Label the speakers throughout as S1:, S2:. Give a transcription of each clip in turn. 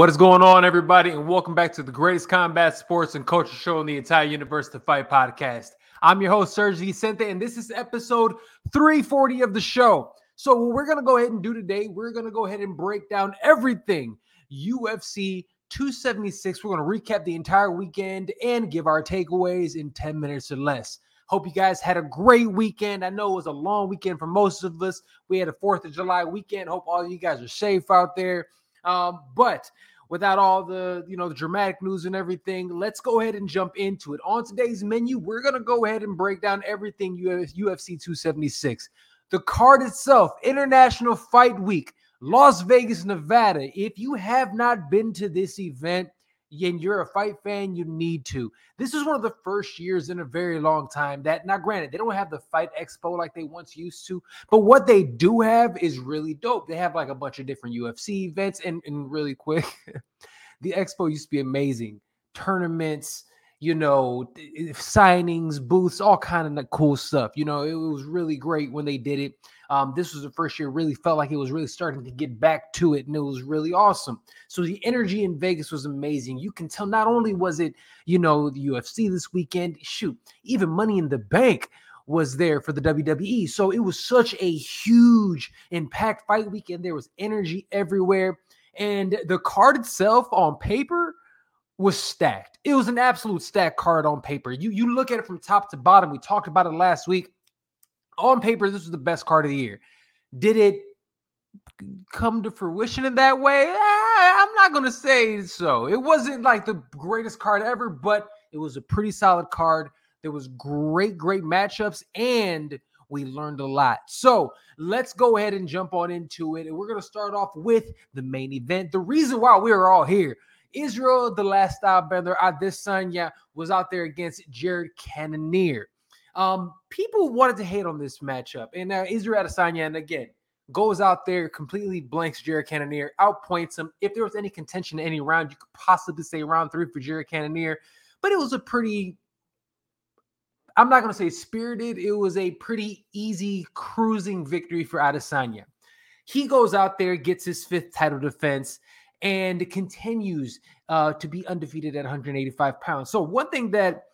S1: What is going on, everybody, and welcome back to the greatest combat sports and culture show in the entire universe, the Fight Podcast. I'm your host, Serg Vicente, and this is episode 340 of the show. So, what we're going to go ahead and do today, we're going to go ahead and break down everything UFC 276. We're going to recap the entire weekend and give our takeaways in 10 minutes or less. Hope you guys had a great weekend. I know it was a long weekend for most of us. We had a 4th of July weekend. Hope all you guys are safe out there. Um, but without all the you know the dramatic news and everything let's go ahead and jump into it. On today's menu we're going to go ahead and break down everything ufc 276 the card itself international fight week las vegas nevada. If you have not been to this event and you're a fight fan, you need to. This is one of the first years in a very long time that, now granted, they don't have the fight expo like they once used to, but what they do have is really dope. They have like a bunch of different UFC events, and, and really quick, the expo used to be amazing. Tournaments, you know, signings, booths, all kind of cool stuff. You know, it was really great when they did it. Um, this was the first year really felt like it was really starting to get back to it, and it was really awesome. So the energy in Vegas was amazing. You can tell not only was it, you know, the UFC this weekend, shoot, even Money in the Bank was there for the WWE. So it was such a huge impact fight weekend. There was energy everywhere. And the card itself on paper was stacked. It was an absolute stacked card on paper. You you look at it from top to bottom. We talked about it last week on paper, this was the best card of the year. Did it come to fruition in that way? Eh, I'm not to say so. It wasn't like the greatest card ever, but it was a pretty solid card. There was great, great matchups, and we learned a lot. So let's go ahead and jump on into it. And we're to start off with the main event. The reason why we are all here. Israel, the Last Stylebender, Adesanya was out there against Jared Cannonier. Um, people wanted to hate on this matchup, and now Israel Adesanya, and again, goes out there, completely blanks Jared Cannonier, outpoints him. If there was any contention in any round, you could possibly say round three for Jared Cannonier, but it was a pretty I'm not going to say spirited. It was a pretty easy cruising victory for Adesanya. He goes out there, gets his fifth title defense, and continues uh, to be undefeated at 185 pounds. So one thing that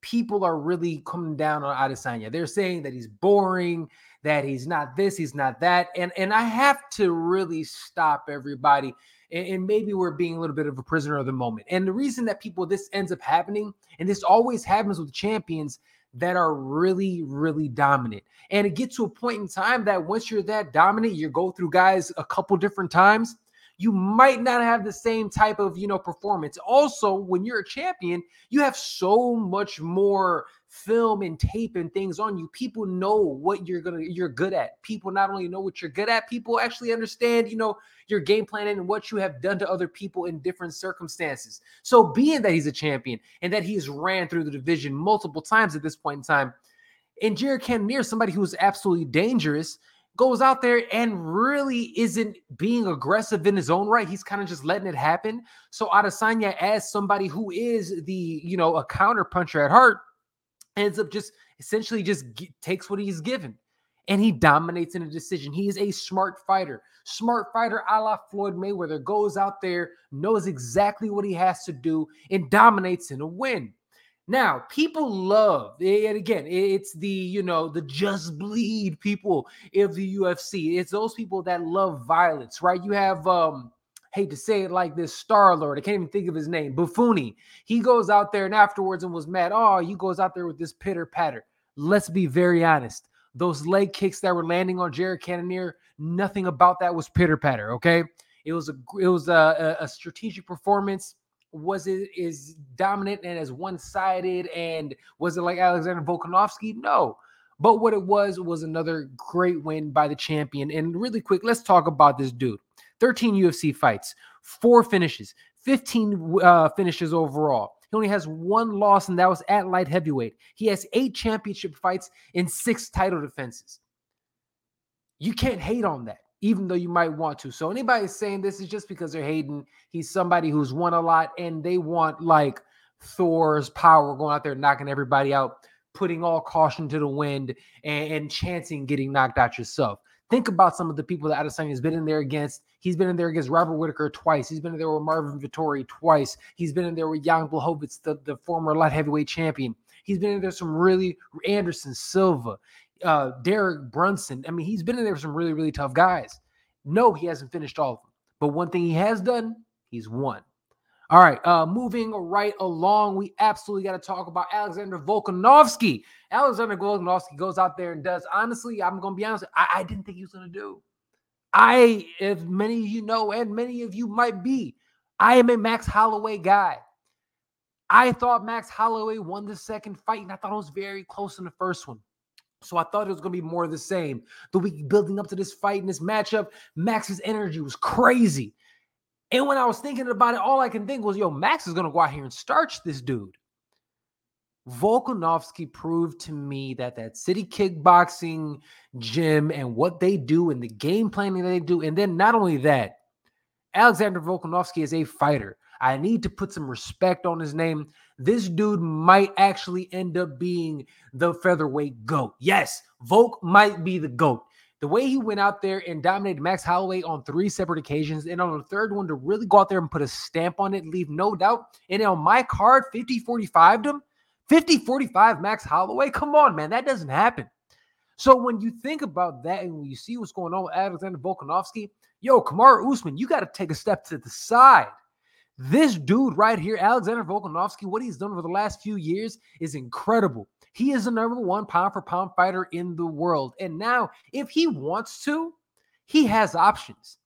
S1: people are really coming down on Adesanya. They're saying that he's boring, that he's not this, he's not that. And and I have to really stop everybody. And, and, maybe we're being a little bit of a prisoner of the moment. And the reason that people this ends up happening, and this always happens with champions that are really, really dominant. And it gets to a point in time that once you're that dominant, you go through guys a couple different times you might not have the same type of you know performance. Also when you're a champion you have so much more film and tape and things on you. People know what you're gonna you're good at. People not only know what you're good at people actually understand you know your game plan and what you have done to other people in different circumstances. So being that he's a champion and that he's ran through the division multiple times at this point in time and Jared Cannonier, somebody who's absolutely dangerous, goes out there and really isn't being aggressive in his own right. He's kind of just letting it happen. So Adesanya, as somebody who is the, you know, a counter puncher at heart, ends up just essentially just g- takes what he's given and he dominates in a decision. He is a smart fighter. Smart fighter a la Floyd Mayweather goes out there, knows exactly what he has to do, and dominates in a win. Now, people love, and again, it's the, you know, the just bleed people of the UFC. It's those people that love violence, right? You have, um, hate to say it like this, Star Lord. I can't even think of his name, Buffoni. He goes out there and afterwards and was mad. Oh, he goes out there with this pitter patter. Let's be very honest. Those leg kicks that were landing on Jared Cannonier, nothing about that was pitter patter. Okay, it was a it was a, a strategic performance was it as dominant and as one-sided and was it like Alexander Volkanovski? No. But what it was was another great win by the champion. And really quick, let's talk about this dude. 13 UFC fights, four finishes, 15 uh, finishes overall. He only has one loss, and that was at light heavyweight. He has eight championship fights and six title defenses. You can't hate on that even though you might want to. So anybody saying this is just because they're hating, he's somebody who's won a lot and they want like Thor's power going out there knocking everybody out, putting all caution to the wind and, and chancing getting knocked out yourself. Think about some of the people that Adesanya has been in there against. He's been in there against Robert Whitaker twice. He's been in there with Marvin Vettori twice. He's been in there with Jan Blachowicz, the, the former light heavyweight champion. He's been in there some really Anderson Silva, uh, Derek Brunson. I mean, he's been in there with some really, really tough guys. No, he hasn't finished all of them. But one thing he has done, he's won. All right, uh, moving right along, we absolutely got to talk about Alexander Volkanovski. Alexander Volkanovski goes out there and does. Honestly, I'm going to be honest. I, I didn't think he was going to do. I, if many of you know, and many of you might be, I am a Max Holloway guy. I thought Max Holloway won the second fight, and I thought it was very close in the first one. So I thought it was going to be more of the same. The week building up to this fight and this matchup, Max's energy was crazy. And when I was thinking about it, all I can think was, yo, Max is going to go out here and starch this dude. Volkanovski proved to me that that city kickboxing gym and what they do and the game planning that they do. And then not only that, Alexander Volkanovski is a fighter. I need to put some respect on his name. This dude might actually end up being the featherweight GOAT. Yes, Volk might be the GOAT the way he went out there and dominated Max Holloway on three separate occasions, and on the third one to really go out there and put a stamp on it, leave no doubt. And on my card, 50 45 him, 50 45 Max Holloway. Come on, man, that doesn't happen. So when you think about that and when you see what's going on with Alexander Volkanovski, yo, Kamaru Usman, you got to take a step to the side. This dude right here, Alexander Volkanovski, what he's done over the last few years is incredible. He is the number one pound for pound fighter in the world. And now, if he wants to, he has options.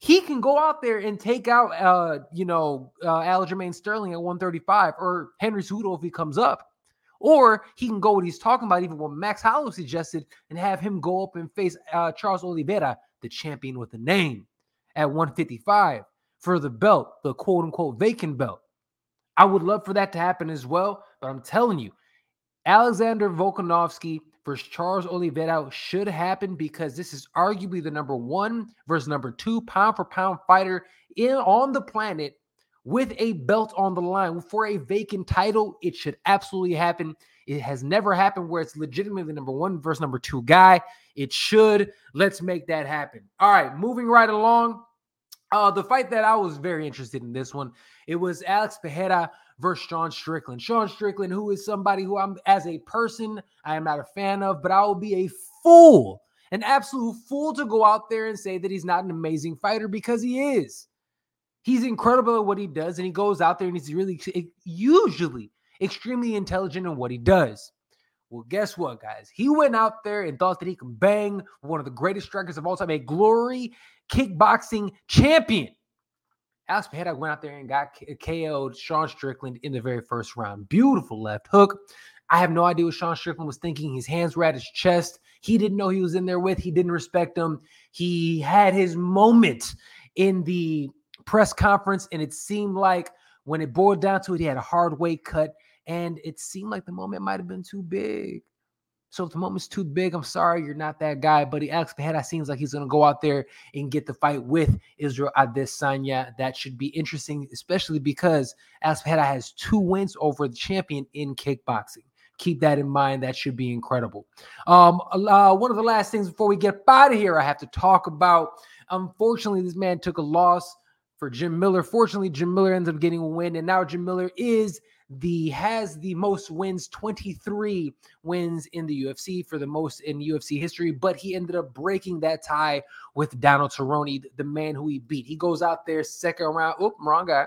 S1: He can go out there and take out, uh, you know, uh, Aljamain Sterling at 135 or Henry Cejudo if he comes up. Or he can go what he's talking about, even what Max Hollow suggested, and have him go up and face uh, Charles Oliveira, the champion with the name, at 155 for the belt, the quote unquote vacant belt. I would love for that to happen as well. But I'm telling you, Alexander Volkanovski versus Charles Oliveira should happen because this is arguably the number one versus number two pound for pound fighter in on the planet with a belt on the line for a vacant title. It should absolutely happen. It has never happened where it's legitimately number one versus number two guy. It should. Let's make that happen. All right, moving right along. Uh, the fight that I was very interested in this one, it was Alex Pereira versus Sean Strickland. Sean Strickland, who is somebody who I'm, as a person, I am not a fan of, but I will be a fool, an absolute fool to go out there and say that he's not an amazing fighter because he is. He's incredible at what he does, and he goes out there and he's really, usually, extremely intelligent in what he does. Well, guess what, guys? He went out there and thought that he could bang one of the greatest strikers of all time, a glory kickboxing champion. Alex Pereira went out there and got KO'd Sean Strickland in the very first round. Beautiful left hook. I have no idea what Sean Strickland was thinking. His hands were at his chest. He didn't know he was in there with. He didn't respect him. He had his moment in the press conference, and it seemed like when it boiled down to it, he had a hard weight cut, and it seemed like the moment might have been too big. So if the moment's too big, I'm sorry, you're not that guy. But he Alex Pereira seems like he's to go out there and get the fight with Israel Adesanya. That should be interesting, especially because Pereira has two wins over the champion in kickboxing. Keep that in mind. That should be incredible. Um, uh, one of the last things before we get out of here, I have to talk about. Unfortunately, this man took a loss for Jim Miller. Fortunately, Jim Miller ends up getting a win, and now Jim Miller is the has the most wins 23 wins in the UFC for the most in UFC history but he ended up breaking that tie with Donald Cerrone the man who he beat. He goes out there second round oh wrong guy.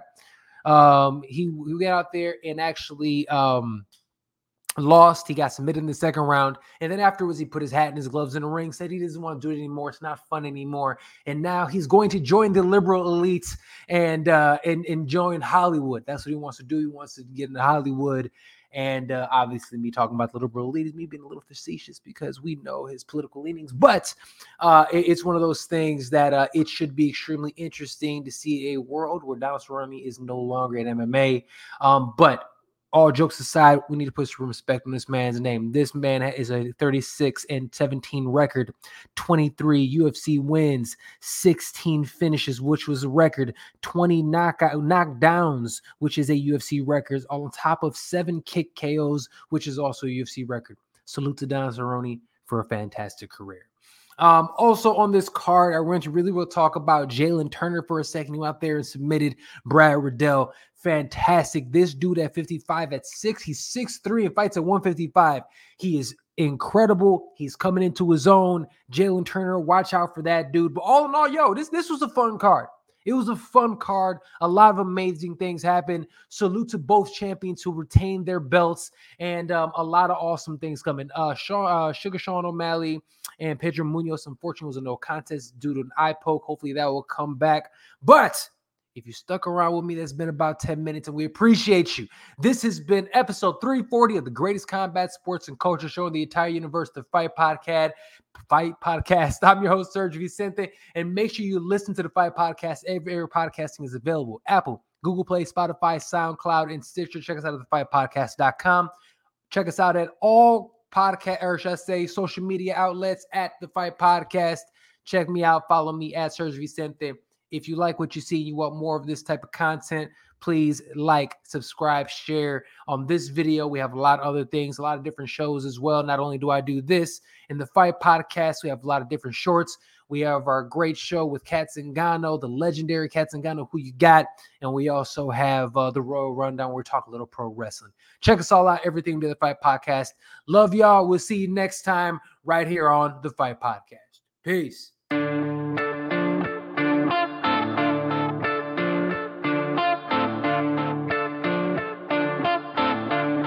S1: Um he, he got out there and actually um lost. He got submitted in the second round. And then afterwards, he put his hat and his gloves in the ring, said he doesn't want to do it anymore. It's not fun anymore. And now he's going to join the liberal elites and uh and, and join Hollywood. That's what he wants to do. He wants to get into Hollywood. And uh, obviously, me talking about the liberal elite is me being a little facetious because we know his political leanings. But uh, it, it's one of those things that uh, it should be extremely interesting to see a world where Donald Cerrone is no longer in MMA. Um, but all jokes aside, we need to put some respect on this man's name. This man is a 36 and 17 record, 23 UFC wins, 16 finishes, which was a record, 20 knockout knockdowns, which is a UFC record, on top of seven kick KOs, which is also a UFC record. Salute to Don Cerrone for a fantastic career. Um, also on this card, I want to really will talk about Jalen Turner for a second, who out there and submitted Brad Riddell. Fantastic. This dude at 55 at six, he's 6'3 and fights at 155. He is incredible. He's coming into his own. Jalen Turner, watch out for that dude. But all in all, yo, this this was a fun card. It was a fun card. A lot of amazing things happened. Salute to both champions who retained their belts, and um, a lot of awesome things coming. Uh, Sean, uh, Sugar Sean O'Malley and Pedro Munhoz, unfortunately, was a no contest due to an eye poke. Hopefully, that will come back. But if you stuck around with me, that's been about 10 minutes, and we appreciate you. This has been episode 340 of the greatest combat sports and culture show in the entire universe, the Fight Podcast. Fight Podcast. I'm your host, Sergio Vicente, and make sure you listen to the Fight Podcast. Every area podcasting is available. Apple, Google Play, Spotify, SoundCloud, and Stitcher. Check us out at thefightpodcast.com. Check us out at all podcast, or should I say, social media outlets at the Fight Podcast. Check me out. Follow me at Sergio Vicente. If you like what you see, and you want more of this type of content, please like, subscribe, share on this video. We have a lot of other things, a lot of different shows as well. Not only do I do this in the Fight Podcast, we have a lot of different shorts. We have our great show with Cat Zingano, the legendary Cat Zingano, who you got. And we also have uh, the Royal Rundown where we talk a little pro wrestling. Check us all out, everything to the Fight Podcast. Love y'all. We'll see you next time right here on the Fight Podcast. Peace.